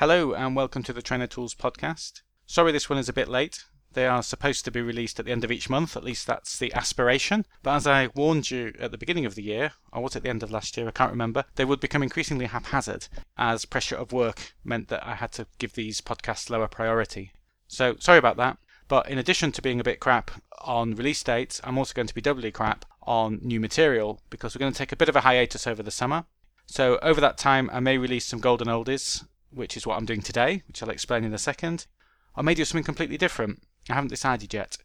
Hello and welcome to the Trainer Tools podcast. Sorry this one is a bit late. They are supposed to be released at the end of each month, at least that's the aspiration. But as I warned you at the beginning of the year, or was it the end of last year, I can't remember, they would become increasingly haphazard as pressure of work meant that I had to give these podcasts lower priority. So sorry about that. But in addition to being a bit crap on release dates, I'm also going to be doubly crap on new material because we're going to take a bit of a hiatus over the summer. So over that time, I may release some golden oldies which is what I'm doing today, which I'll explain in a second. I may do something completely different. I haven't decided yet.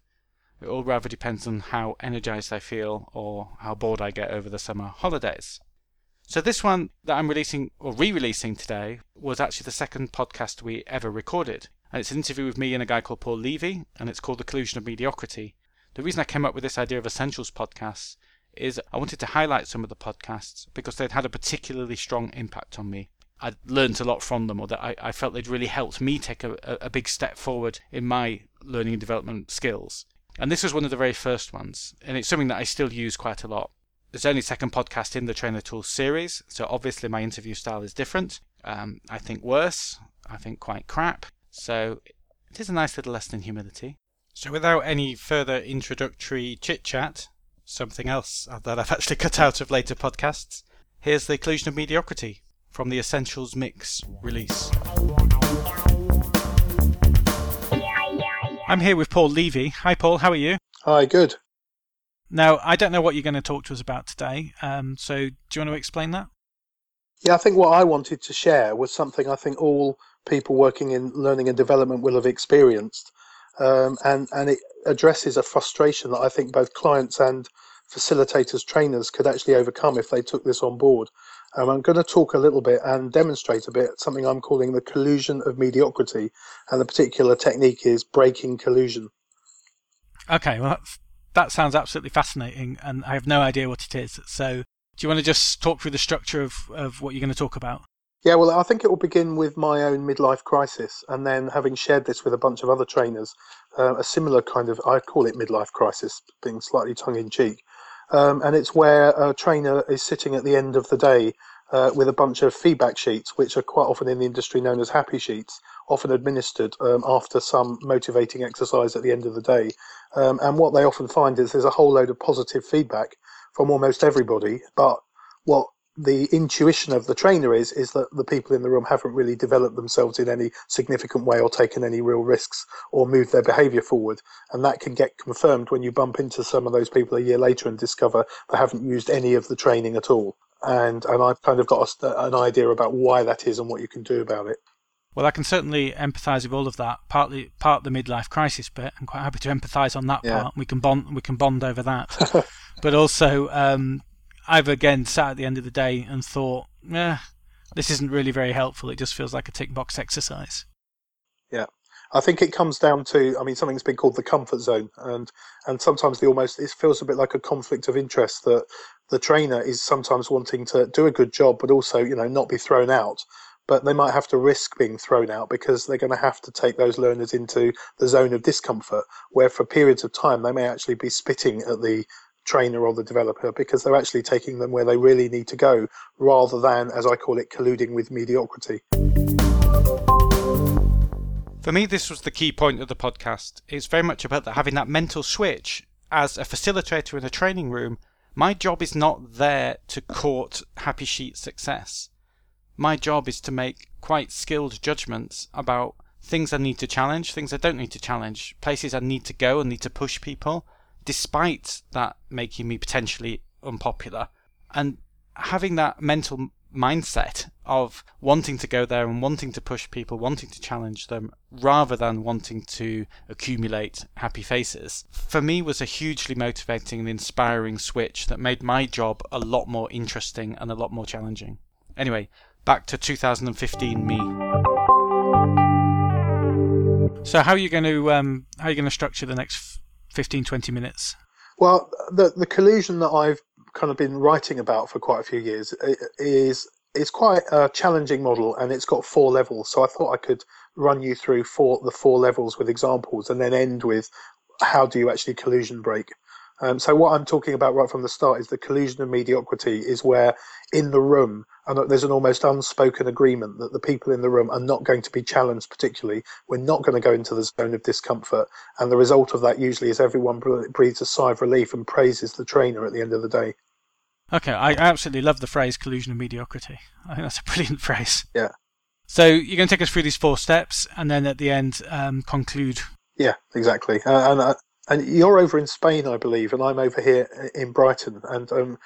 It all rather depends on how energized I feel or how bored I get over the summer holidays. So, this one that I'm releasing or re releasing today was actually the second podcast we ever recorded. And it's an interview with me and a guy called Paul Levy, and it's called The Collusion of Mediocrity. The reason I came up with this idea of essentials podcasts is I wanted to highlight some of the podcasts because they'd had a particularly strong impact on me. I learned a lot from them, or that I, I felt they'd really helped me take a, a big step forward in my learning and development skills. And this was one of the very first ones, and it's something that I still use quite a lot. There's only second podcast in the Trainer Tools series, so obviously my interview style is different. Um, I think worse, I think quite crap. So it is a nice little lesson in humility. So without any further introductory chit chat, something else that I've actually cut out of later podcasts, here's the Collusion of Mediocrity from the Essentials Mix release. I'm here with Paul Levy. Hi, Paul. How are you? Hi, good. Now, I don't know what you're going to talk to us about today, um, so do you want to explain that? Yeah, I think what I wanted to share was something I think all people working in learning and development will have experienced, um, and and it addresses a frustration that I think both clients and facilitators, trainers could actually overcome if they took this on board. Um, I'm going to talk a little bit and demonstrate a bit something I'm calling the collusion of mediocrity, and the particular technique is breaking collusion. Okay, well, that sounds absolutely fascinating, and I have no idea what it is. So, do you want to just talk through the structure of, of what you're going to talk about? Yeah, well, I think it will begin with my own midlife crisis, and then having shared this with a bunch of other trainers, uh, a similar kind of, I call it midlife crisis, being slightly tongue in cheek. Um, and it's where a trainer is sitting at the end of the day uh, with a bunch of feedback sheets, which are quite often in the industry known as happy sheets, often administered um, after some motivating exercise at the end of the day. Um, and what they often find is there's a whole load of positive feedback from almost everybody, but what the intuition of the trainer is is that the people in the room haven't really developed themselves in any significant way or taken any real risks or moved their behavior forward and that can get confirmed when you bump into some of those people a year later and discover they haven't used any of the training at all and and I've kind of got a, an idea about why that is and what you can do about it well, I can certainly empathise with all of that. Partly, part the midlife crisis bit. I'm quite happy to empathise on that yeah. part. We can bond. We can bond over that. but also, um, I've again sat at the end of the day and thought, eh, this isn't really very helpful. It just feels like a tick box exercise. Yeah. I think it comes down to, I mean, something's been called the comfort zone, and and sometimes the almost it feels a bit like a conflict of interest that the trainer is sometimes wanting to do a good job, but also you know not be thrown out. But they might have to risk being thrown out because they're going to have to take those learners into the zone of discomfort, where for periods of time they may actually be spitting at the trainer or the developer because they're actually taking them where they really need to go rather than, as I call it, colluding with mediocrity. For me, this was the key point of the podcast. It's very much about having that mental switch. As a facilitator in a training room, my job is not there to court happy sheet success. My job is to make quite skilled judgments about things I need to challenge, things I don't need to challenge, places I need to go and need to push people, despite that making me potentially unpopular. And having that mental mindset of wanting to go there and wanting to push people, wanting to challenge them, rather than wanting to accumulate happy faces, for me was a hugely motivating and inspiring switch that made my job a lot more interesting and a lot more challenging. Anyway, back to 2015 me. So how are you going to um, how are you going to structure the next 15, 20 minutes? Well, the the collusion that I've kind of been writing about for quite a few years is it's quite a challenging model and it's got four levels. So I thought I could run you through four the four levels with examples and then end with how do you actually collusion break. Um, so what I'm talking about right from the start is the collusion of mediocrity is where in the room and there's an almost unspoken agreement that the people in the room are not going to be challenged particularly. We're not going to go into the zone of discomfort, and the result of that usually is everyone breathes a sigh of relief and praises the trainer at the end of the day. Okay, I absolutely love the phrase collusion of mediocrity. I think that's a brilliant phrase. Yeah. So you're going to take us through these four steps, and then at the end um, conclude. Yeah, exactly. Uh, and uh, and you're over in Spain, I believe, and I'm over here in Brighton. And um,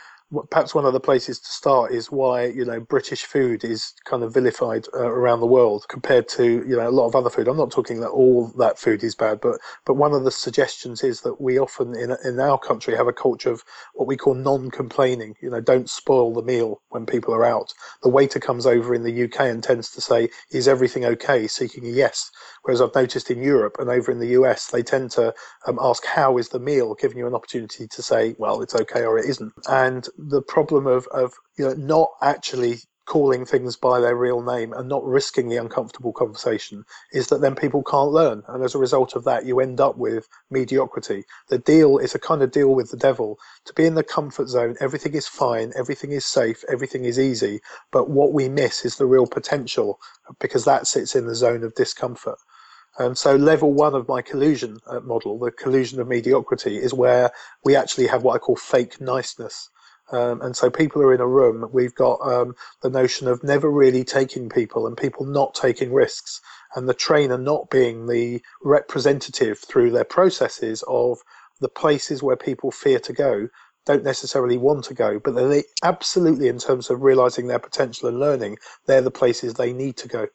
perhaps one of the places to start is why you know British food is kind of vilified uh, around the world compared to you know a lot of other food. I'm not talking that all that food is bad, but but one of the suggestions is that we often in in our country have a culture of what we call non-complaining. You know, don't spoil the meal when people are out. The waiter comes over in the UK and tends to say, "Is everything okay?" seeking a yes. Whereas I've noticed in Europe and over in the US, they tend to um, ask, "How is the meal?" giving you an opportunity to say, "Well, it's okay" or "It isn't." And the problem of, of you know not actually calling things by their real name and not risking the uncomfortable conversation is that then people can't learn. And as a result of that you end up with mediocrity. The deal is a kind of deal with the devil. To be in the comfort zone everything is fine everything is safe everything is easy. But what we miss is the real potential because that sits in the zone of discomfort. And so level one of my collusion uh, model the collusion of mediocrity is where we actually have what i call fake niceness um, and so people are in a room. We've got um, the notion of never really taking people and people not taking risks, and the trainer not being the representative through their processes of the places where people fear to go, don't necessarily want to go, but they absolutely, in terms of realizing their potential and learning, they're the places they need to go.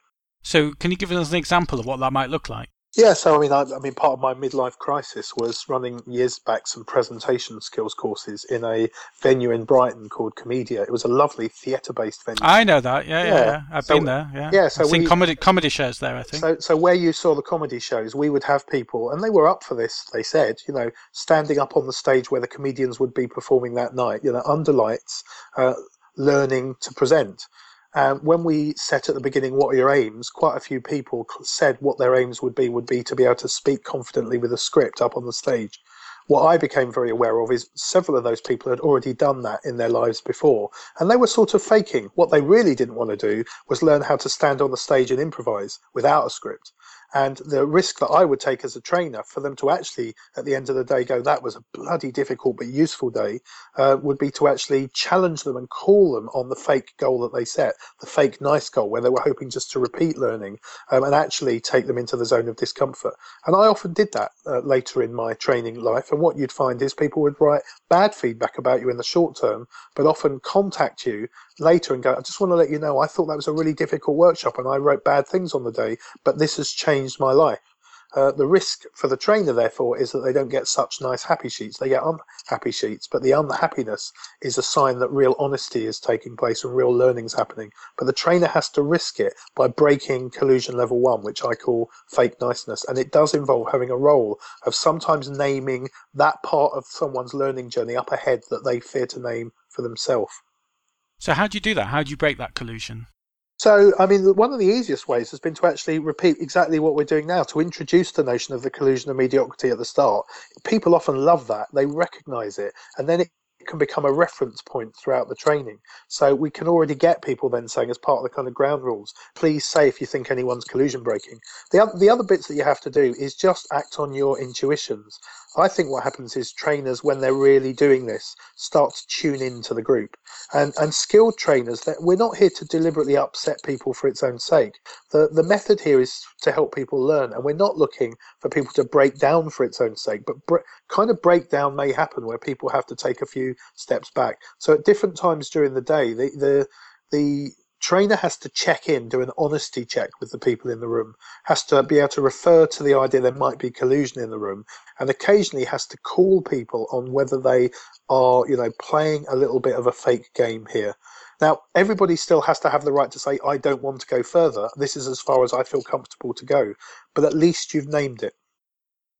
So, can you give us an example of what that might look like? Yeah, so I mean, I, I, mean, part of my midlife crisis was running years back some presentation skills courses in a venue in Brighton called Komedia. It was a lovely theatre-based venue. I know that. Yeah, yeah, yeah. I've so, been there. Yeah, yeah. So I've seen comedy comedy shows there. I think. So, so where you saw the comedy shows, we would have people, and they were up for this. They said, you know, standing up on the stage where the comedians would be performing that night, you know, under lights, uh, learning to present. Um, when we set at the beginning, what are your aims? Quite a few people said what their aims would be would be to be able to speak confidently with a script up on the stage. What I became very aware of is several of those people had already done that in their lives before, and they were sort of faking. What they really didn't want to do was learn how to stand on the stage and improvise without a script. And the risk that I would take as a trainer for them to actually, at the end of the day, go, that was a bloody difficult but useful day, uh, would be to actually challenge them and call them on the fake goal that they set, the fake nice goal where they were hoping just to repeat learning um, and actually take them into the zone of discomfort. And I often did that uh, later in my training life. And what you'd find is people would write bad feedback about you in the short term, but often contact you later and go, I just want to let you know, I thought that was a really difficult workshop and I wrote bad things on the day, but this has changed my life. Uh, the risk for the trainer, therefore, is that they don't get such nice happy sheets. They get unhappy sheets, but the unhappiness is a sign that real honesty is taking place and real learning is happening. But the trainer has to risk it by breaking collusion level one, which I call fake niceness. And it does involve having a role of sometimes naming that part of someone's learning journey up ahead that they fear to name for themselves. So how do you do that? How do you break that collusion? So, I mean, one of the easiest ways has been to actually repeat exactly what we're doing now, to introduce the notion of the collusion of mediocrity at the start. People often love that, they recognize it, and then it can become a reference point throughout the training. So we can already get people then saying, as part of the kind of ground rules, please say if you think anyone's collusion breaking. The other, the other bits that you have to do is just act on your intuitions. I think what happens is trainers, when they're really doing this, start to tune into the group. And, and skilled trainers, that we're not here to deliberately upset people for its own sake. The, the method here is to help people learn. And we're not looking for people to break down for its own sake, but kind of breakdown may happen where people have to take a few steps back. So at different times during the day, the, the, the trainer has to check in, do an honesty check with the people in the room, has to be able to refer to the idea there might be collusion in the room, and occasionally has to call people on whether they are, you know, playing a little bit of a fake game here. Now, everybody still has to have the right to say, I don't want to go further. This is as far as I feel comfortable to go. But at least you've named it.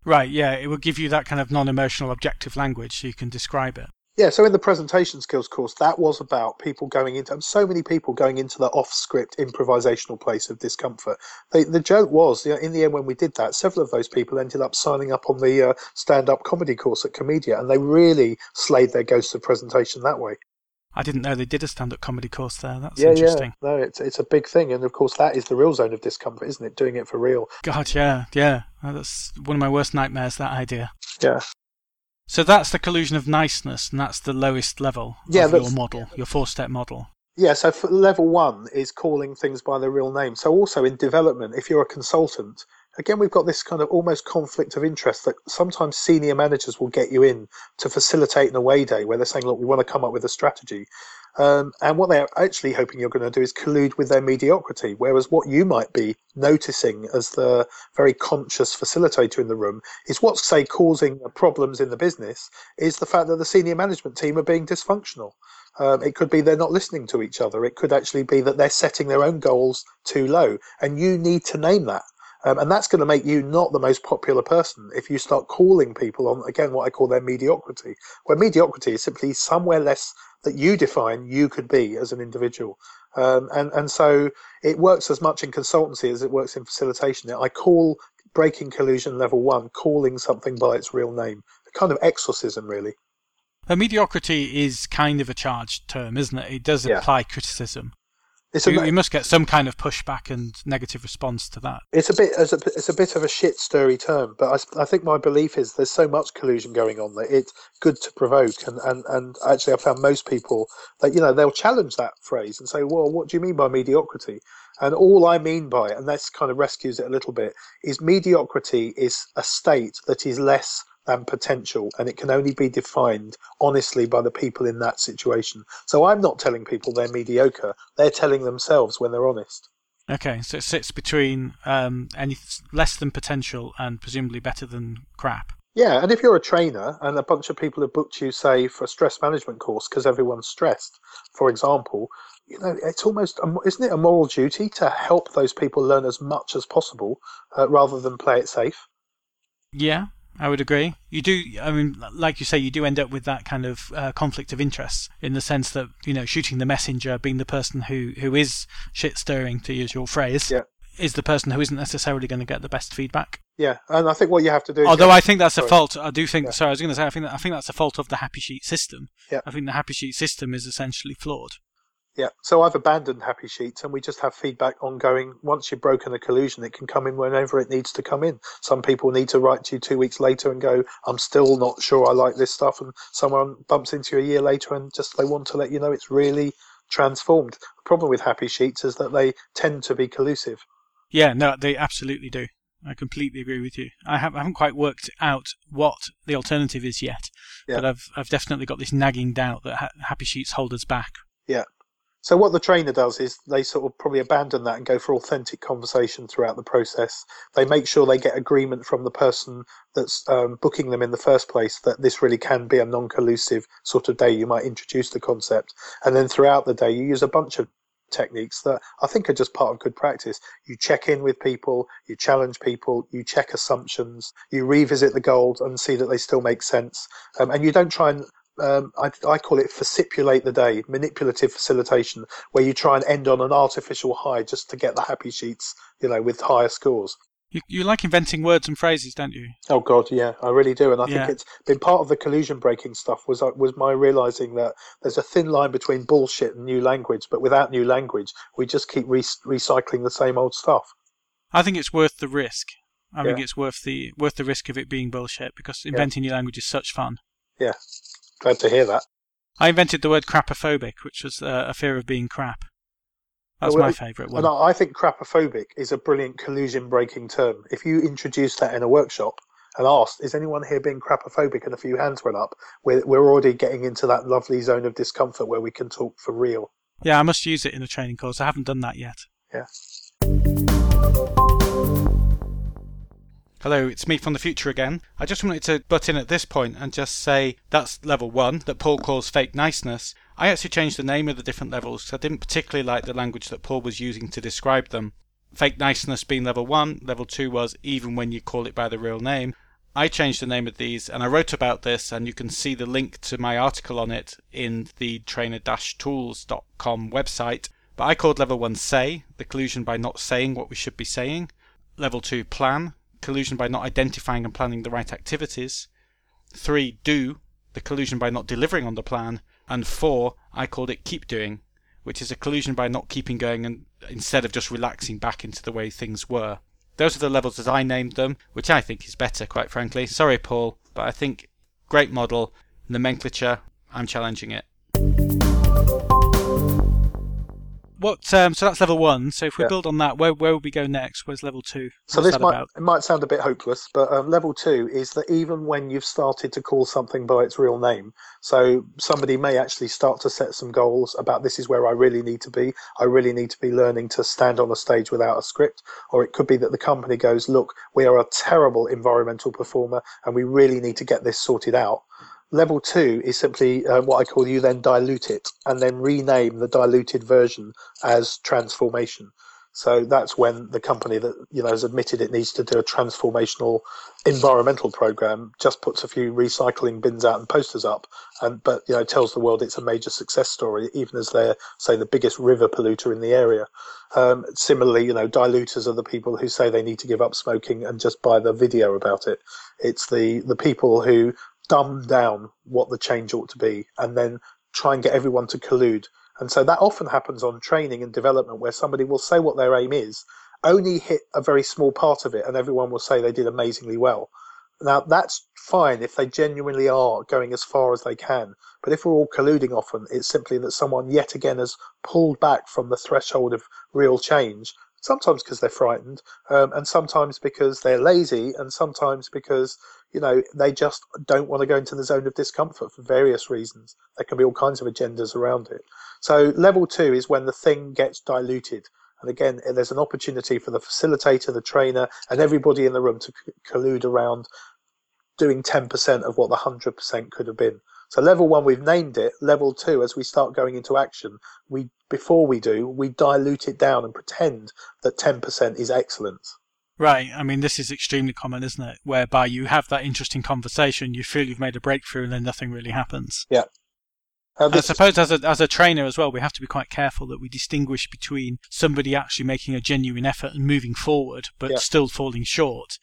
Right, yeah. It will give you that kind of non emotional objective language so you can describe it. Yeah, so in the presentation skills course, that was about people going into so many people going into the off-script improvisational place of discomfort. They, the joke was, you know, in the end, when we did that, several of those people ended up signing up on the uh, stand-up comedy course at Komedia, and they really slayed their ghosts of presentation that way. I didn't know they did a stand-up comedy course there. That's yeah, interesting. Yeah, no, it's it's a big thing, and of course that is the real zone of discomfort, isn't it? Doing it for real. God, yeah, yeah. That's one of my worst nightmares. That idea. Yeah. So that's the collusion of niceness, and that's the lowest level yeah, of your model, your four-step model. Yeah, so level one is calling things by their real name. So also in development, if you're a consultant, again we've got this kind of almost conflict of interest that sometimes senior managers will get you in to facilitate an away day where they're saying, look, we want to come up with a strategy. Um, and what they're actually hoping you're going to do is collude with their mediocrity. Whereas what you might be noticing as the very conscious facilitator in the room is what's, say, causing problems in the business is the fact that the senior management team are being dysfunctional. Um, it could be they're not listening to each other. It could actually be that they're setting their own goals too low. And you need to name that. Um, and that's going to make you not the most popular person if you start calling people on, again, what I call their mediocrity, where mediocrity is simply somewhere less that you define you could be as an individual. Um, and, and so it works as much in consultancy as it works in facilitation. I call breaking collusion level one calling something by its real name, a kind of exorcism, really. A mediocrity is kind of a charged term, isn't it? It does Yeah. imply criticism. It's a, You, you must get some kind of pushback and negative response to that. it's a bit it's a, it's a bit of a shit stirry term, but I, I, think my belief is there's so much collusion going on that it's good to provoke, and, and, and actually I found most people that you know they'll challenge that phrase and say, well, what do you mean by mediocrity? And all I mean by it, and this kind of rescues it a little bit, is mediocrity is a state that is less than potential, and it can only be defined honestly by the people in that situation. So I'm not telling people they're mediocre; they're telling themselves when they're honest. Okay, so it sits between um, any less than potential and presumably better than crap. Yeah, and if you're a trainer and a bunch of people have booked you, say, for a stress management course because everyone's stressed, for example, you know, it's almost, isn't it a moral duty to help those people learn as much as possible uh, rather than play it safe? Yeah, I would agree. You do, I mean, like you say, you do end up with that kind of uh, conflict of interests in the sense that, you know, shooting the messenger, being the person who, who is shit stirring, to use your phrase, Yeah. is the person who isn't necessarily going to get the best feedback. Yeah, and I think what you have to do. Is Although I think that's a fault. I do think. Yeah. Sorry, I was going to say. I think that, I think that's a fault of the happy sheet system. Yeah. I think the happy sheet system is essentially flawed. Yeah, so I've abandoned Happy Sheets and we just have feedback ongoing. Once you've broken a collusion, it can come in whenever it needs to come in. Some people need to write to you two weeks later and go, I'm still not sure I like this stuff. And someone bumps into you a year later and just they want to let you know it's really transformed. The problem with Happy Sheets is that they tend to be collusive. Yeah, no, they absolutely do. I completely agree with you. I, have, I haven't quite worked out what the alternative is yet, Yeah. but I've I've definitely got this nagging doubt that ha- happy sheets hold us back. So what the trainer does is they sort of probably abandon that and go for authentic conversation throughout the process. They make sure they get agreement from the person that's um, booking them in the first place that this really can be a non-collusive sort of day. You might introduce the concept, and then throughout the day you use a bunch of techniques that I think are just part of good practice. You check in with people, you challenge people, you check assumptions, you revisit the goals and see that they still make sense, um, and you don't try and um, I, I call it facipulate the day, manipulative facilitation, where you try and end on an artificial high just to get the happy sheets, you know, with higher scores. You you like inventing words and phrases, don't you? Oh God, yeah, I really do, and I Yeah. think it's been part of the collusion breaking stuff. Was uh, was my realizing that there's a thin line between bullshit and new language, but without new language, we just keep re- recycling the same old stuff. I think it's worth the risk. I think it's worth the worth the risk of it being bullshit because inventing new language is such fun. Glad to hear that. I invented the word crapophobic, which was uh, a fear of being crap. That's well, my favourite one. I think crapophobic is a brilliant collusion breaking term. If you introduce that in a workshop and asked, is anyone here being crapophobic? And a few hands went up, we're, we're already getting into that lovely zone of discomfort where we can talk for real. Yeah, I must use it in a training course. I haven't done that yet. Yeah. Hello, it's me from the future again. I just wanted to butt in at this point and just say that's level one that Paul calls fake niceness. I actually changed the name of the different levels because I didn't particularly like the language that Paul was using to describe them. Fake niceness being level one, level two was even when you call it by the real name, I changed the name of these and I wrote about this, and you can see the link to my article on it in the trainer tools.com website. But I called level one say, the collusion by not saying what we should be saying. Level two plan, collusion by not identifying and planning the right activities. Three do, the collusion by not delivering on the plan. And four, I called it keep doing, which is a collusion by not keeping going and instead of just relaxing back into the way things were. Those are the levels as I named them, which I think is better, quite frankly. Sorry, Paul, but I think great model, nomenclature, I'm challenging it what? Um, so that's level one. So if we yeah. build on that, where where would we go next? Where's level two? What's so this might about? it might sound a bit hopeless, but um, level two is that even when you've started to call something by its real name, so somebody may actually start to set some goals about this is where I really need to be. I really need to be learning to stand on a stage without a script, or it could be that the company goes, look, we are a terrible environmental performer, and we really need to get this sorted out Level two is simply uh, what I call you then dilute it and then rename the diluted version as transformation. So that's when the company that you know has admitted it needs to do a transformational environmental program just puts a few recycling bins out and posters up, and but you know tells the world it's a major success story, even as they're say the biggest river polluter in the area. Um, similarly, you know diluters are the people who say they need to give up smoking and just buy the video about it. It's the the people who dumb down what the change ought to be and then try and get everyone to collude. And so that often happens on training and development where somebody will say what their aim is, only hit a very small part of it, and everyone will say they did amazingly well. Now, that's fine if they genuinely are going as far as they can. But if we're all colluding often, it's simply that someone yet again has pulled back from the threshold of real change sometimes because they're frightened, um, and sometimes because they're lazy, and sometimes because you know they just don't want to go into the zone of discomfort for various reasons. There can be all kinds of agendas around it. So level two is when the thing gets diluted. And again, eh, there's an opportunity for the facilitator, the trainer, and everybody in the room to collude around doing 10% of what the 100% could have been. So level one, we've named it. Level two, as we start going into action, we before we do, we dilute it down and pretend that 10% is excellence. Right. I mean, this is extremely common, isn't it? Whereby you have that interesting conversation, you feel you've made a breakthrough, and then nothing really happens. Yeah. Uh, I suppose as a as a trainer as well, we have to be quite careful that we distinguish between somebody actually making a genuine effort and moving forward, but yeah. still falling short,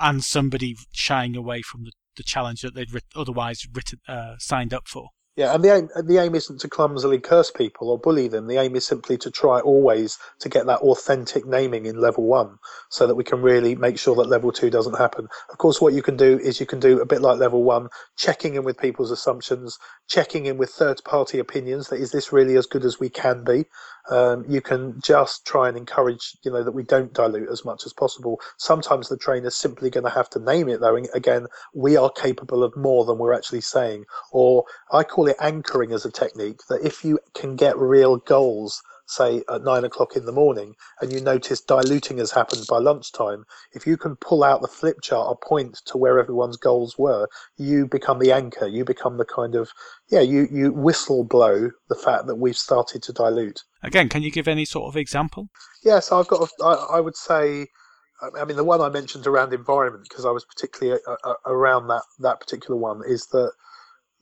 and somebody shying away from the the challenge that they'd otherwise written, uh, signed up for. Yeah, and the aim the aim isn't to clumsily curse people or bully them. The aim is simply to try always to get that authentic naming in level one, so that we can really make sure that level two doesn't happen. Of course, what you can do is you can do a bit like level one, checking in with people's assumptions, checking in with third party opinions. That is this really as good as we can be? Um, you can just try and encourage, you know, that we don't dilute as much as possible. Sometimes the trainer's simply going to have to name it, though. And again, we are capable of more than we're actually saying. Or I call it anchoring as a technique. That if you can get real goals say at nine o'clock in the morning and you notice diluting has happened by lunchtime, if you can pull out the flip chart or point to where everyone's goals were, you become the anchor. You become the kind of, yeah, you, you whistle blow the fact that we've started to dilute. Again, can you give any sort of example? Yes, I've got, a, I, I would say, I mean, the one I mentioned around environment, because I was particularly a, a, around that, that particular one, is that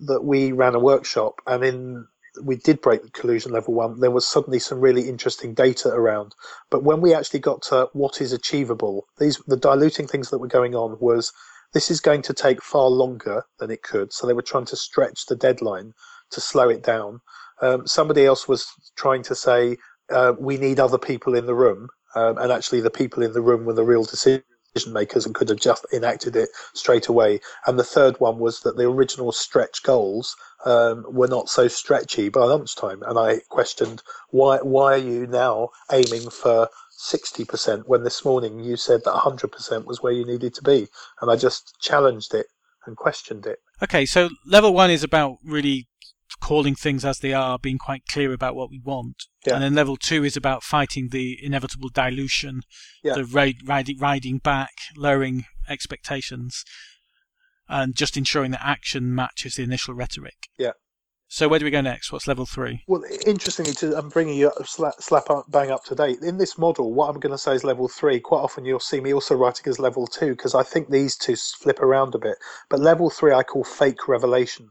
that we ran a workshop, and in we did break the collusion level one, there was suddenly some really interesting data around. But when we actually got to what is achievable, these the diluting things that were going on was this is going to take far longer than it could. So they were trying to stretch the deadline to slow it down. Um, somebody else was trying to say uh, we need other people in the room, um, and actually the people in the room were the real decision decision makers and could have just enacted it straight away. And the third one was that the original stretch goals um, were not so stretchy by lunchtime. And I questioned why why are you now aiming for 60% when this morning you said that 100% was where you needed to be? And I just challenged it and questioned it. Okay, so level one is about really calling things as they are, being quite clear about what we want. Yeah. And then level two is about fighting the inevitable dilution, yeah. the riding, riding back, lowering expectations, and just ensuring that action matches the initial rhetoric. Yeah. So where do we go next? What's level three? Well, interestingly, to, I'm bringing you up, slap, slap up, bang up to date. In this model, what I'm going to say is level three. Quite often you'll see me also writing as level two because I think these two flip around a bit. But level three I call fake revelation.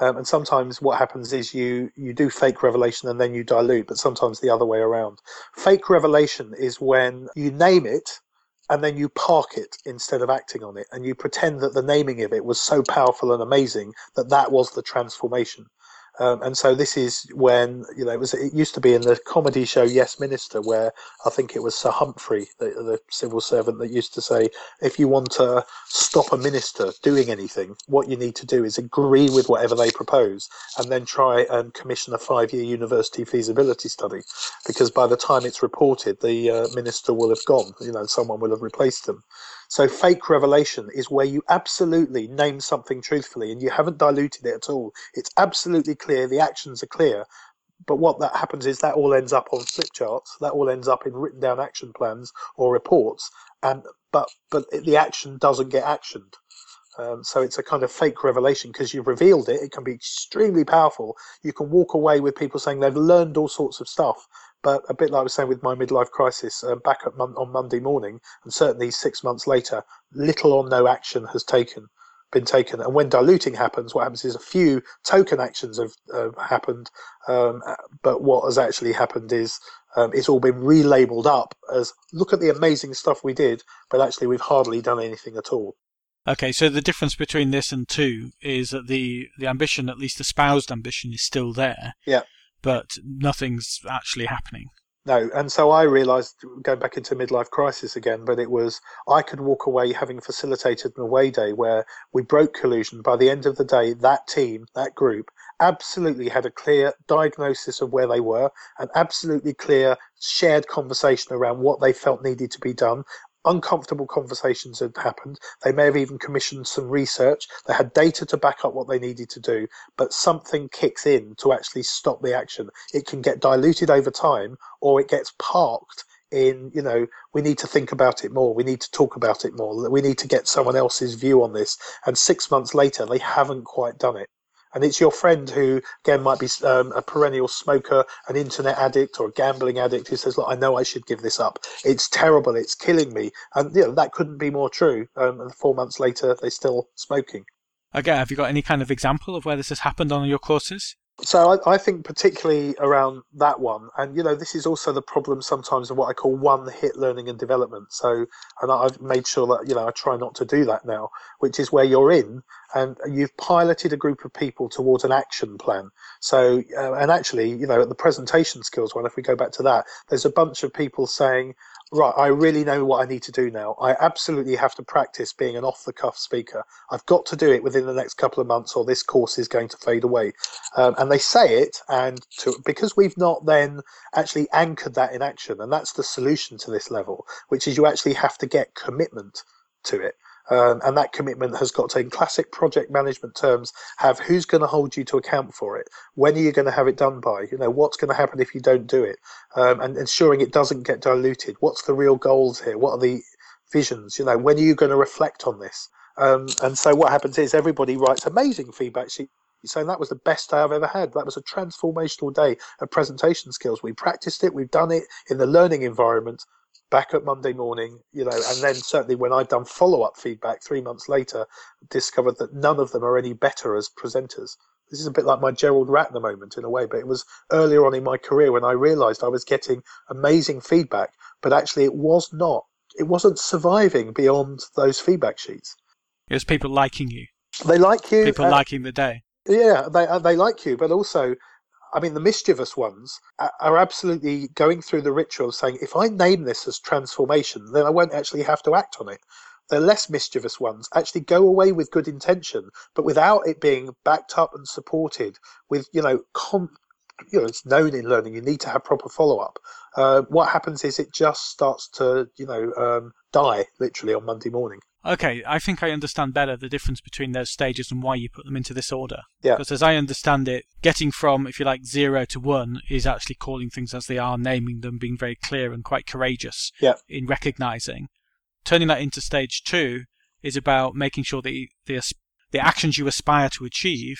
Um, and sometimes what happens is you you do fake revelation and then you dilute, but sometimes the other way around. Fake revelation is when you name it and then you park it instead of acting on it, and you pretend that the naming of it was so powerful and amazing that that was the transformation. Um, and so this is when you know it was. It used to be in the comedy show Yes Minister, where I think it was Sir Humphrey, the, the civil servant, that used to say, "If you want to stop a minister doing anything, what you need to do is agree with whatever they propose, and then try and commission a five-year university feasibility study, because by the time it's reported, the uh, minister will have gone. You know, someone will have replaced them. So fake revelation is where you absolutely name something truthfully and you haven't diluted it at all. It's absolutely clear, the actions are clear. But what that happens is that all ends up on flip charts, that all ends up in written down action plans or reports, and but but the action doesn't get actioned. Um, so it's a kind of fake revelation because you've revealed it. It can be extremely powerful. You can walk away with people saying they've learned all sorts of stuff, but a bit like I was saying with my midlife crisis, uh, back at mon- on Monday morning, and certainly six months later, little or no action has taken been taken. And when diluting happens, what happens is a few token actions have uh, happened, um, but what has actually happened is um, it's all been relabeled up as look at the amazing stuff we did, but actually we've hardly done anything at all. Okay, so the difference between this and two is that the the ambition, at least the espoused ambition, is still there. Yeah but nothing's actually happening. No, and so I realised going back into midlife crisis again, but it was I could walk away having facilitated an away day where we broke collusion. By the end of the day, that team, that group, absolutely had a clear diagnosis of where they were, an absolutely clear shared conversation around what they felt needed to be done, uncomfortable conversations had happened. They may have even commissioned some research. They had data to back up what they needed to do, but something kicks in to actually stop the action. It can get diluted over time or it gets parked in, you know, we need to think about it more. We need to talk about it more. We need to get someone else's view on this. And six months later, they haven't quite done it and it's your friend who again might be um, a perennial smoker an internet addict or a gambling addict who says look i know i should give this up. It's terrible. It's killing me. And you know that couldn't be more true um, and four months later they're still smoking. Again have you got any kind of example of where this has happened on your courses? So I, I, think particularly around that one, and you know, this is also the problem sometimes of what I call one-hit learning and development. So, and I've made sure that you know I try not to do that now, which is where you're in and you've piloted a group of people towards an action plan. So, uh, and actually, you know, at the presentation skills one, if we go back to that, there's a bunch of people saying, right, I really know what I need to do now. I absolutely have to practice being an off the cuff speaker. I've got to do it within the next couple of months, or this course is going to fade away. Um, and they say it, and to, because we've not then actually anchored that in action, and that's the solution to this level, which is you actually have to get commitment to it. Um, and that commitment has got to, in classic project management terms, have who's going to hold you to account for it? When are you going to have it done by? You know, what's going to happen if you don't do it? Um, and ensuring it doesn't get diluted. What's the real goals here? What are the visions? You know, when are you going to reflect on this? Um, and so what happens is everybody writes amazing feedback sheets saying that was the best day I've ever had. That was a transformational day of presentation skills. We practiced it, we've done it in the learning environment, back at Monday morning, you know, and then certainly when I'd done follow up feedback three months later, discovered that none of them are any better as presenters. This is a bit like my Gerald Ratner moment in a way, but it was earlier on in my career when I realized I was getting amazing feedback, but actually it was not, it wasn't surviving beyond those feedback sheets. It was people liking you. They like you. People uh, liking the day. Yeah, they uh, they like you, but also I mean, the mischievous ones are absolutely going through the ritual of saying, if I name this as transformation, then I won't actually have to act on it. The less mischievous ones actually go away with good intention, but without it being backed up and supported with, you know, you know, it's known in learning you need to have proper follow up. Uh, what happens is it just starts to, you know, um, die literally on Monday morning. Okay, I think I understand better the difference between those stages and why you put them into this order. Yeah. Because as I understand it, getting from, if you like, zero to one is actually calling things as they are, naming them, being very clear and quite courageous yeah. in recognizing. Turning that into stage two is about making sure that the, the actions you aspire to achieve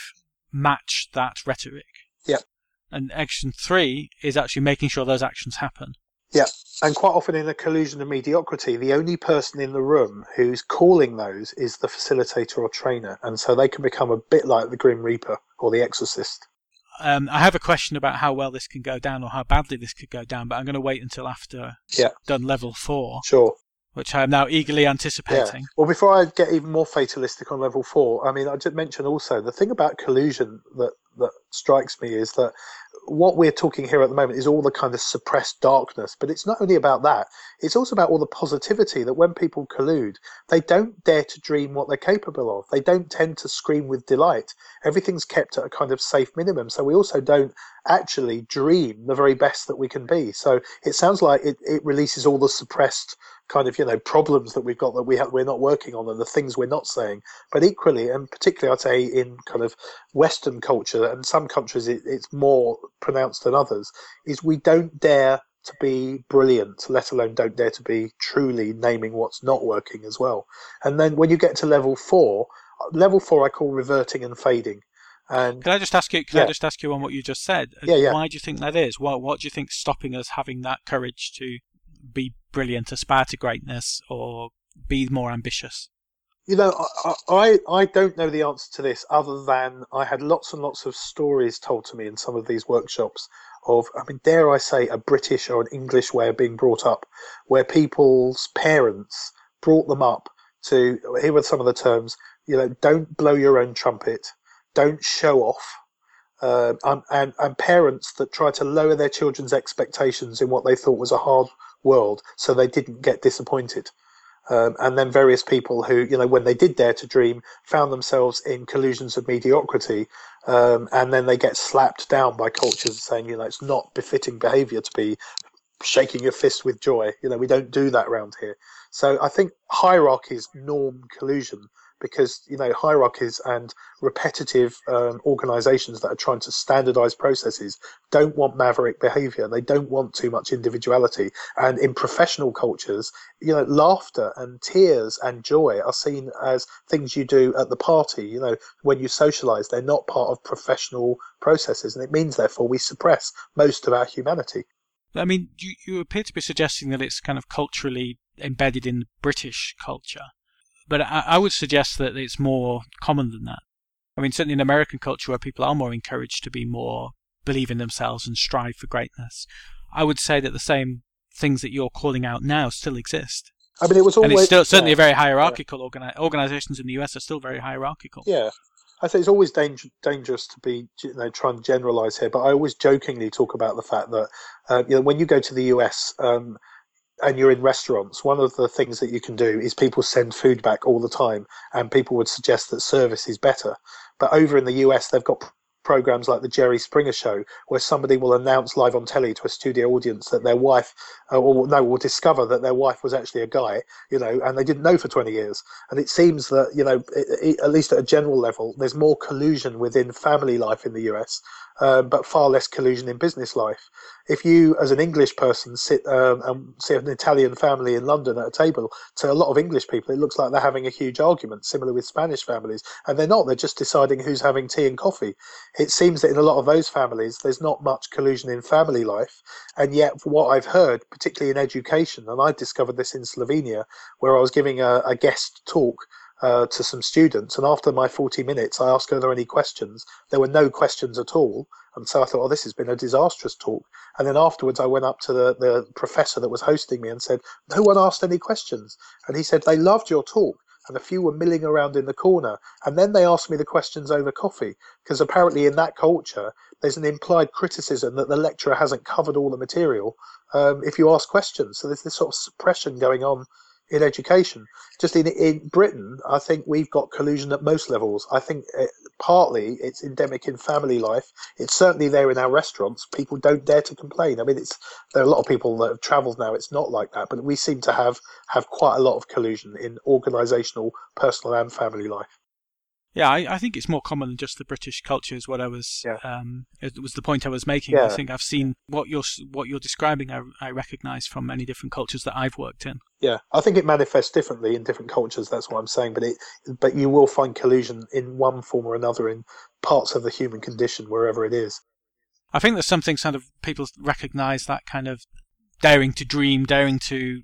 match that rhetoric. Yeah. And action three is actually making sure those actions happen. Yeah, and quite often in a collusion of mediocrity, the only person in the room who's calling those is the facilitator or trainer, and so they can become a bit like the Grim Reaper or the Exorcist. Um, I have a question about how well this can go down or how badly this could go down, but I'm going to wait until after yeah. done level four. Sure. Which I am now eagerly anticipating. Yeah. Well, before I get even more fatalistic on level four, I mean, I just mention also the thing about collusion that that strikes me is that what we're talking here at the moment is all the kind of suppressed darkness, but it's not only about that, it's also about all the positivity that when people collude, they don't dare to dream what they're capable of. They don't tend to scream with delight. Everything's kept at a kind of safe minimum. So we also don't actually dream the very best that we can be. So it sounds like it, it releases all the suppressed kind of you know problems that we've got that we we're not working on and the things we're not saying. But equally, and particularly, I'd say in kind of Western culture and some countries, it, it's more pronounced than others. Is we don't dare to be brilliant, let alone don't dare to be truly naming what's not working as well. And then when you get to level four, uh, level four I call reverting and fading. And can I just ask you? Can yeah. I just ask you on what you just said? Yeah, yeah. Why do you think that is? What What do you think stopping us having that courage to be brilliant, aspire to greatness, or be more ambitious? You know, I, I, I don't know the answer to this other than I had lots and lots of stories told to me in some of these workshops of, I mean, dare I say, a British or an English way of being brought up, where people's parents brought them up to, here were some of the terms, you know, don't blow your own trumpet, don't show off, uh, and, and parents that try to lower their children's expectations in what they thought was a hard world so they didn't get disappointed. Um, and then various people who, you know, when they did dare to dream, found themselves in collusions of mediocrity, um, and then they get slapped down by cultures saying, you know, it's not befitting behaviour to be shaking your fist with joy. You know, we don't do that around here. So I think hierarchies norm collusion because you know hierarchies and repetitive um, organizations that are trying to standardize processes don't want maverick behavior. They don't want too much individuality. And in professional cultures you know laughter and tears and joy are seen as things you do at the party. You know when you socialize they're not part of professional processes and it means therefore we suppress most of our humanity. I mean, you, you appear to be suggesting that it's kind of culturally embedded in British culture. But I, I would suggest that it's more common than that. I mean, certainly in American culture where people are more encouraged to be more believe in themselves and strive for greatness, I would say that the same things that you're calling out now still exist. I mean, it was always and it's still certainly very hierarchical. Yeah. Organi- organizations in the US are still very hierarchical. Yeah, I say it's always danger, dangerous to be you know trying to generalize here, but I always jokingly talk about the fact that uh, you know when you go to the US. Um, and you're in restaurants, one of the things that you can do is people send food back all the time, and people would suggest that service is better. But over in the US, they've got programs like the Jerry Springer Show, where somebody will announce live on telly to a studio audience that their wife, uh, or no, will discover that their wife was actually a guy, you know, and they didn't know for 20 years. And it seems that, you know, it, it, at least at a general level, there's more collusion within family life in the US um, but far less collusion in business life. If you, as an English person, sit um, and see an Italian family in London at a table, to a lot of English people, it looks like they're having a huge argument, similar with Spanish families. And they're not, they're just deciding who's having tea and coffee. It seems that in a lot of those families, there's not much collusion in family life. And yet, what I've heard, particularly in education, and I discovered this in Slovenia, where I was giving a, a guest talk uh, to some students. And after my 40 minutes, I asked, Are there any questions? There were no questions at all. And so I thought, Oh, this has been a disastrous talk. And then afterwards, I went up to the, the professor that was hosting me and said, No one asked any questions. And he said, They loved your talk. And a few were milling around in the corner. And then they asked me the questions over coffee, because apparently in that culture, there's an implied criticism that the lecturer hasn't covered all the material um, if you ask questions. So there's this sort of suppression going on in education. Just in in Britain, I think we've got collusion at most levels. I think it, partly it's endemic in family life. It's certainly there in our restaurants. People don't dare to complain. I mean, it's there are a lot of people that have travelled now. It's not like that, but we seem to have have quite a lot of collusion in organisational, personal, and family life. Yeah, I, I, think it's more common than just the British culture. Is what I was. Yeah. Um, it was the point I was making. Yeah. I think I've seen what you're what you're describing. I, I recognise from many different cultures that I've worked in. Yeah, I think it manifests differently in different cultures. That's what I'm saying. But it, but you will find collusion in one form or another in parts of the human condition wherever it is. I think there's something sort of people recognize that kind of daring to dream, daring to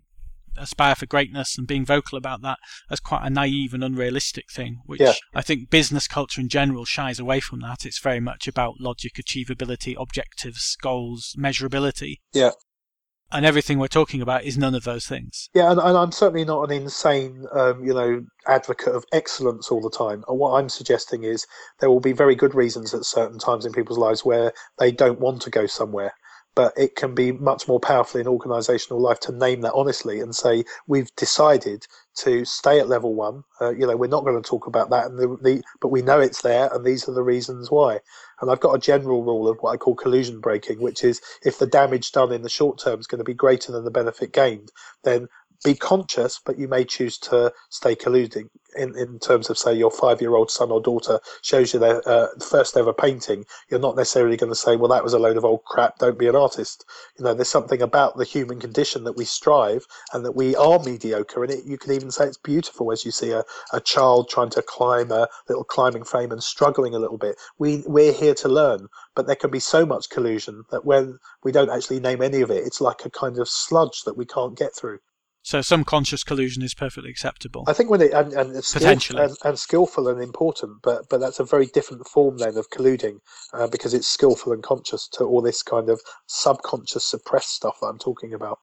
aspire for greatness and being vocal about that as quite a naive and unrealistic thing, which yeah. I think business culture in general shies away from that. It's very much about logic, achievability, objectives, goals, measurability. Yeah. And everything we're talking about is none of those things. Yeah, and, and I'm certainly not an insane, um, you know, advocate of excellence all the time. And what I'm suggesting is there will be very good reasons at certain times in people's lives where they don't want to go somewhere but it can be much more powerful in organizational life to name that honestly and say we've decided to stay at level one. Uh, you know we're not going to talk about that and the, the, but we know it's there and these are the reasons why. And i've got a general rule of what i call collusion breaking which is if the damage done in the short term is going to be greater than the benefit gained then be conscious, but you may choose to stay colluding in, in terms of, say, your five year old son or daughter shows you their uh, first ever painting. You're not necessarily going to say, well, that was a load of old crap, don't be an artist. You know, there's something about the human condition that we strive and that we are mediocre. And it, you can even say it's beautiful as you see a, a child trying to climb a little climbing frame and struggling a little bit. We, we're here to learn, but there can be so much collusion that when we don't actually name any of it, it's like a kind of sludge that we can't get through. So some conscious collusion is perfectly acceptable. I think when it and, and potentially and, and, skillful and important, but but that's a very different form then of colluding uh, because it's skillful and conscious to all this kind of subconscious suppressed stuff that I'm talking about.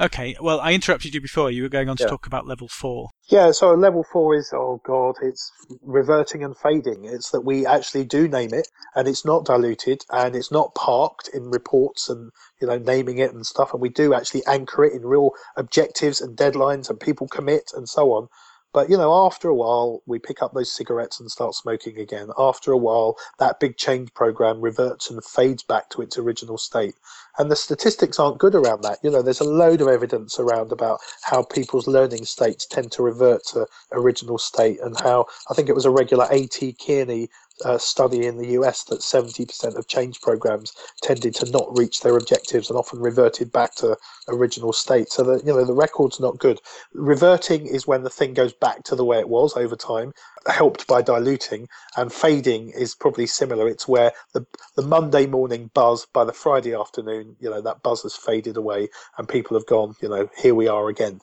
Okay, well, I interrupted you before. You were going on to yeah. talk about level four. Yeah, so level four is, oh God, it's reverting and fading. It's that we actually do name it and it's not diluted and it's not parked in reports and, you know, naming it and stuff. And we do actually anchor it in real objectives and deadlines and people commit and so on. But you know, after a while, we pick up those cigarettes and start smoking again. After a while, that big change program reverts and fades back to its original state. And the statistics aren't good around that. You know, there's a load of evidence around about how people's learning states tend to revert to original state, and how I think it was a regular A.T. Kearney uh, study in the US that 70% of change programs tended to not reach their objectives and often reverted back to original state. So that you know the record's not good. Reverting is when the thing goes back to the way it was over time, helped by diluting, and fading is probably similar. It's where the the Monday morning buzz by the Friday afternoon, you know, that buzz has faded away and people have gone, you know, here we are again.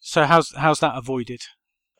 So how's how's that avoided?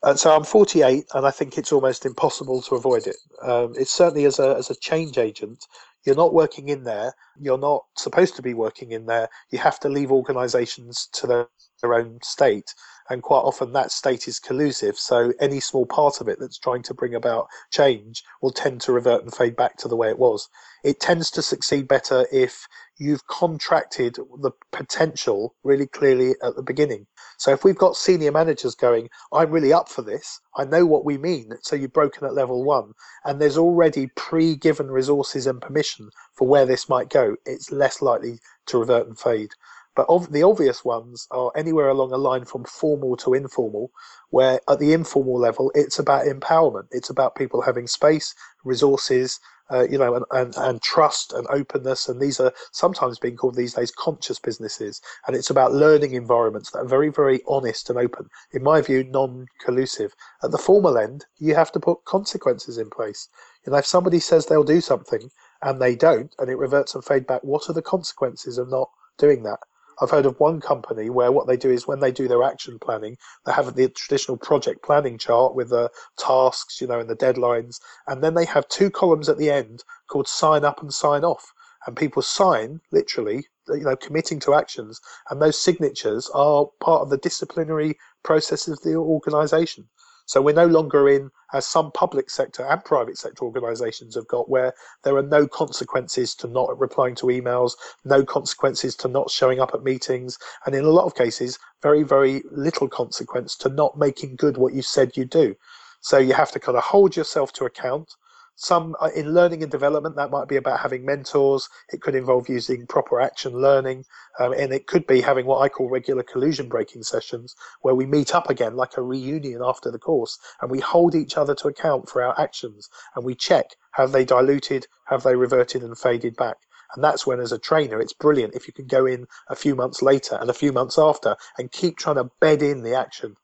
And so I'm 48, and I think it's almost impossible to avoid it. Um, it's certainly as a as a change agent, you're not working in there. You're not supposed to be working in there. You have to leave organisations to their, their own state, and quite often that state is collusive. So any small part of it that's trying to bring about change will tend to revert and fade back to the way it was. It tends to succeed better if you've contracted the potential really clearly at the beginning. So if we've got senior managers going, I'm really up for this, I know what we mean. So you've broken at level one, and there's already pre given resources and permission for where this might go, it's less likely to revert and fade. But of the obvious ones are anywhere along a line from formal to informal, where at the informal level, it's about empowerment. It's about people having space, resources, uh, you know, and, and, and trust and openness. And these are sometimes being called these days conscious businesses. And it's about learning environments that are very, very honest and open. In my view, non collusive. At the formal end, you have to put consequences in place. You know, if somebody says they'll do something and they don't, and it reverts and fade back, what are the consequences of not doing that? I've heard of one company where what they do is when they do their action planning, they have the traditional project planning chart with the tasks, you know, and the deadlines, and then they have two columns at the end called sign up and sign off. And people sign literally, you know, committing to actions, and those signatures are part of the disciplinary process of the organization. So we're no longer in, as some public sector and private sector organisations have got, where there are no consequences to not replying to emails, no consequences to not showing up at meetings, and in a lot of cases, very, very little consequence to not making good what you said you do. So you have to kind of hold yourself to account some uh, in learning and development that might be about having mentors it could involve using proper action learning um, and it could be having what i call regular collusion breaking sessions where we meet up again like a reunion after the course and we hold each other to account for our actions and we check have they diluted have they reverted and faded back and that's when, as a trainer, it's brilliant if you can go in a few months later and a few months after and keep trying to bed in the action.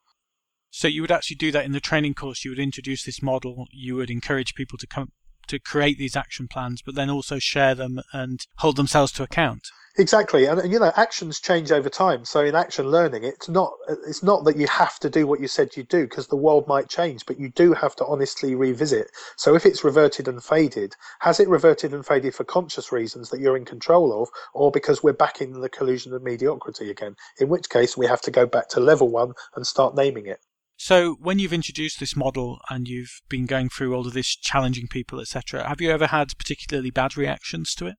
So you would actually do that in the training course. You would introduce this model. You would encourage people to come to create these action plans, but then also share them and hold themselves to account. Exactly, and you know, actions change over time. So in action learning, it's not it's not that you have to do what you said you'd do because the world might change, but you do have to honestly revisit. So if it's reverted and faded, has it reverted and faded for conscious reasons that you're in control of, or because we're back in the collusion of mediocrity again? In which case, we have to go back to level one and start naming it. So, when you've introduced this model and you've been going through all of this, challenging people, etc., have you ever had particularly bad reactions to it?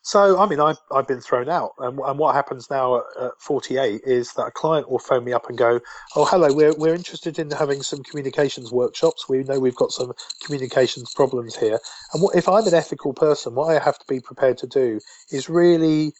So, I mean, I've, I've been thrown out. And, and what happens now at, at, 48 is that a client will phone me up and go, Oh, hello, we're, we're interested in having some communications workshops. We know we've got some communications problems here. And what, if I'm an ethical person, what I have to be prepared to do is really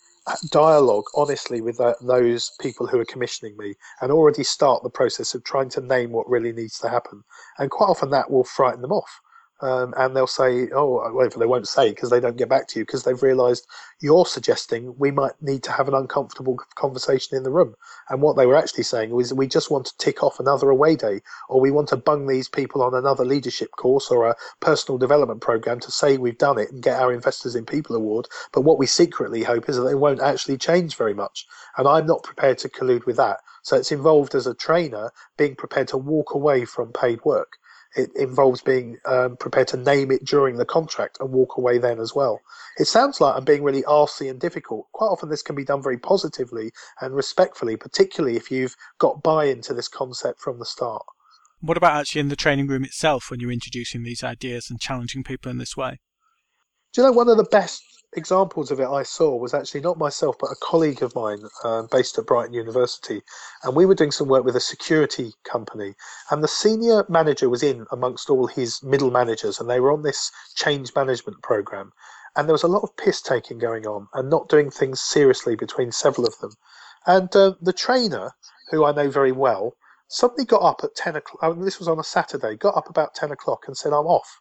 dialogue honestly with that, those people who are commissioning me and already start the process of trying to name what really needs to happen. And quite often that will frighten them off um, and they'll say, "Oh, well, they won't say because they don't get back to you because they've realised you're suggesting we might need to have an uncomfortable conversation in the room." And what they were actually saying was, "We just want to tick off another away day, or we want to bung these people on another leadership course or a personal development program to say we've done it and get our Investors in People award." But what we secretly hope is that they won't actually change very much, and I'm not prepared to collude with that. So it's involved as a trainer being prepared to walk away from paid work it involves being um, prepared to name it during the contract and walk away then as well. It sounds like I'm being really arsy and difficult. Quite often, this can be done very positively and respectfully, particularly if you've got buy into this concept from the start. What about actually in the training room itself when you're introducing these ideas and challenging people in this way? Do you know one of the best examples of it I saw was actually not myself, but a colleague of mine um, based at Brighton University. And we were doing some work with a security company. And the senior manager was in amongst all his middle managers, and they were on this change management program. And there was a lot of piss taking going on and not doing things seriously between several of them. And uh, the trainer, who I know very well, suddenly got up at 10 o'clock. Oh, this was on a Saturday, got up about 10 o'clock and said, I'm off.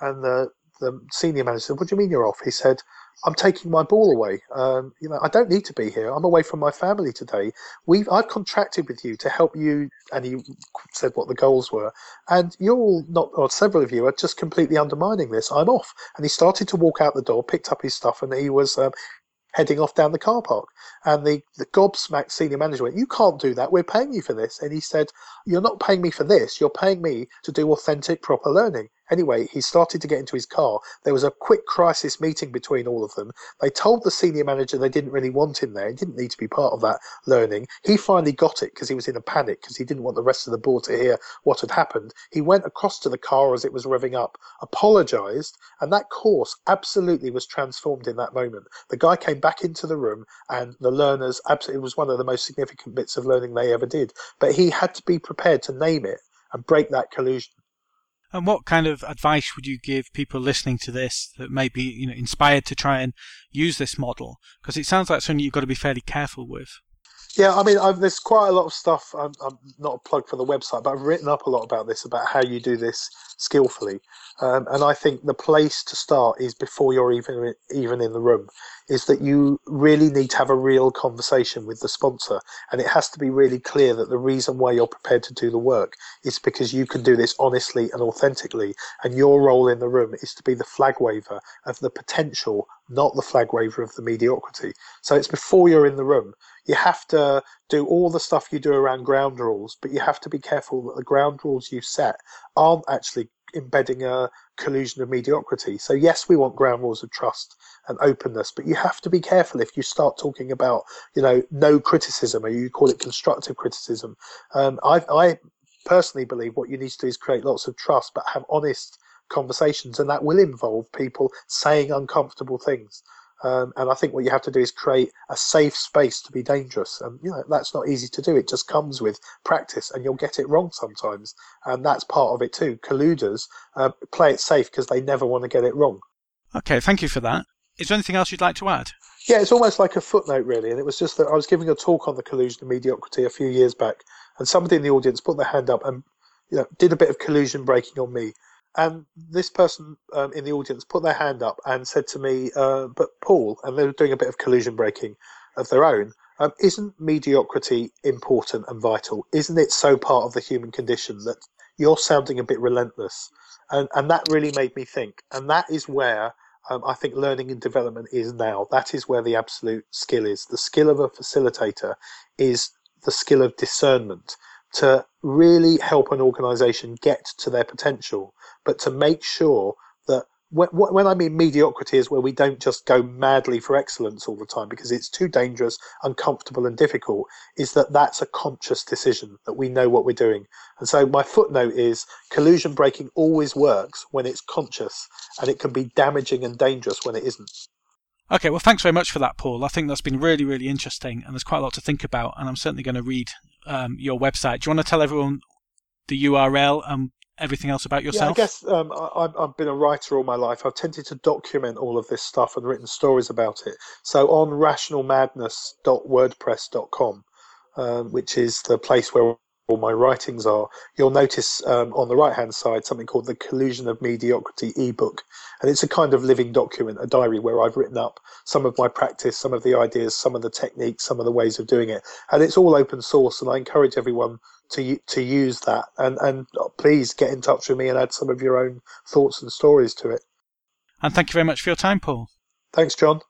And the the senior manager said, "What do you mean you're off?" He said, "I'm taking my ball away. Um, you know, I don't need to be here. I'm away from my family today. We've I've contracted with you to help you." And he said what the goals were, and you're all not, or several of you are just completely undermining this. I'm off. And he started to walk out the door, picked up his stuff, and he was um, heading off down the car park. And the, the gobsmacked senior manager went, You can't do that. We're paying you for this. And he said, You're not paying me for this. You're paying me to do authentic, proper learning. Anyway, he started to get into his car. There was a quick crisis meeting between all of them. They told the senior manager they didn't really want him there. He didn't need to be part of that learning. He finally got it because he was in a panic because he didn't want the rest of the board to hear what had happened. He went across to the car as it was revving up, apologized, and that course absolutely was transformed in that moment. The guy came back into the room and the learners absolutely it was one of the most significant bits of learning they ever did. But he had to be prepared to name it and break that collusion. And what kind of advice would you give people listening to this that may be you know, inspired to try and use this model? Because it sounds like something you've got to be fairly careful with. Yeah, I mean, I've, there's quite a lot of stuff. I'm, I'm, not a plug for the website, but I've written up a lot about this, about how you do this skillfully. Um, and I think the place to start is before you're even even in the room, is that you really need to have a real conversation with the sponsor, and it has to be really clear that the reason why you're prepared to do the work is because you can do this honestly and authentically, and your role in the room is to be the flag waver of the potential, not the flag waver of the mediocrity. So it's before you're in the room. You have to do all the stuff you do around ground rules, but you have to be careful that the ground rules you set aren't actually embedding a collusion of mediocrity. So yes, we want ground rules of trust and openness, but you have to be careful if you start talking about, you know, no criticism or you call it constructive criticism. Um, I, I personally believe what you need to do is create lots of trust, but have honest conversations, and that will involve people saying uncomfortable things. Um, and I think what you have to do is create a safe space to be dangerous. And, you know, that's not easy to do. It just comes with practice and you'll get it wrong sometimes. And that's part of it too. Colluders uh, play it safe because they never want to get it wrong. Okay, thank you for that. Is there anything else you'd like to add? Yeah, it's almost like a footnote, really. And it was just that I was giving a talk on the collusion of mediocrity a few years back, and somebody in the audience put their hand up and you know, did a bit of collusion breaking on me. And this person um, in the audience put their hand up and said to me, uh, "But Paul," and they were doing a bit of collusion breaking of their own. Um, isn't mediocrity important and vital? Isn't it so part of the human condition that you're sounding a bit relentless. And, and that really made me think. And that is where um, I think learning and development is now. That is where the absolute skill is. The skill of a facilitator is the skill of discernment to really help an organization get to their potential, but to make sure that when, when I mean mediocrity is where we don't just go madly for excellence all the time because it's too dangerous, uncomfortable, and difficult. Is that that's a conscious decision that we know what we're doing. And so my footnote is collusion breaking always works when it's conscious, and it can be damaging and dangerous when it isn't. Okay, well, thanks very much for that, Paul. I think that's been really, really interesting, and there's quite a lot to think about. And I'm certainly going to read um, your website. Do you want to tell everyone the URL and everything else about yourself? Yeah, I guess um, I, have been a writer all my life. I've tended to document all of this stuff and written stories about it. So on rationalmadness.wordpress.com, um, which is the place where all my writings are, you'll notice um, on the right hand side something called the Collusion of Mediocrity ebook. And it's a kind of living document, a diary where I've written up some of my practice, some of the ideas, some of the techniques, some of the ways of doing it. And it's all open source. And I encourage everyone to to use that. And, and please get in touch with me and add some of your own thoughts and stories to it. And thank you very much for your time, Paul. Thanks, John.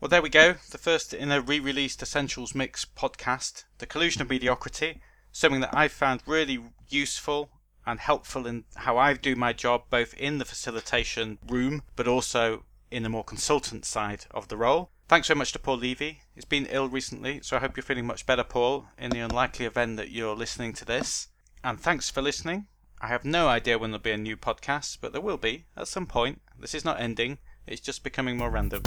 Well, there we go. The first in a re released Essentials Mix podcast, The Collusion of Mediocrity something that I've found really useful and helpful in how I do my job, both in the facilitation room, but also in the more consultant side of the role. Thanks very much to Paul Levy. He's been ill recently, so I hope you're feeling much better, Paul, in the unlikely event that you're listening to this. And thanks for listening. I have no idea when there'll be a new podcast, but there will be at some point. This is not ending, it's just becoming more random.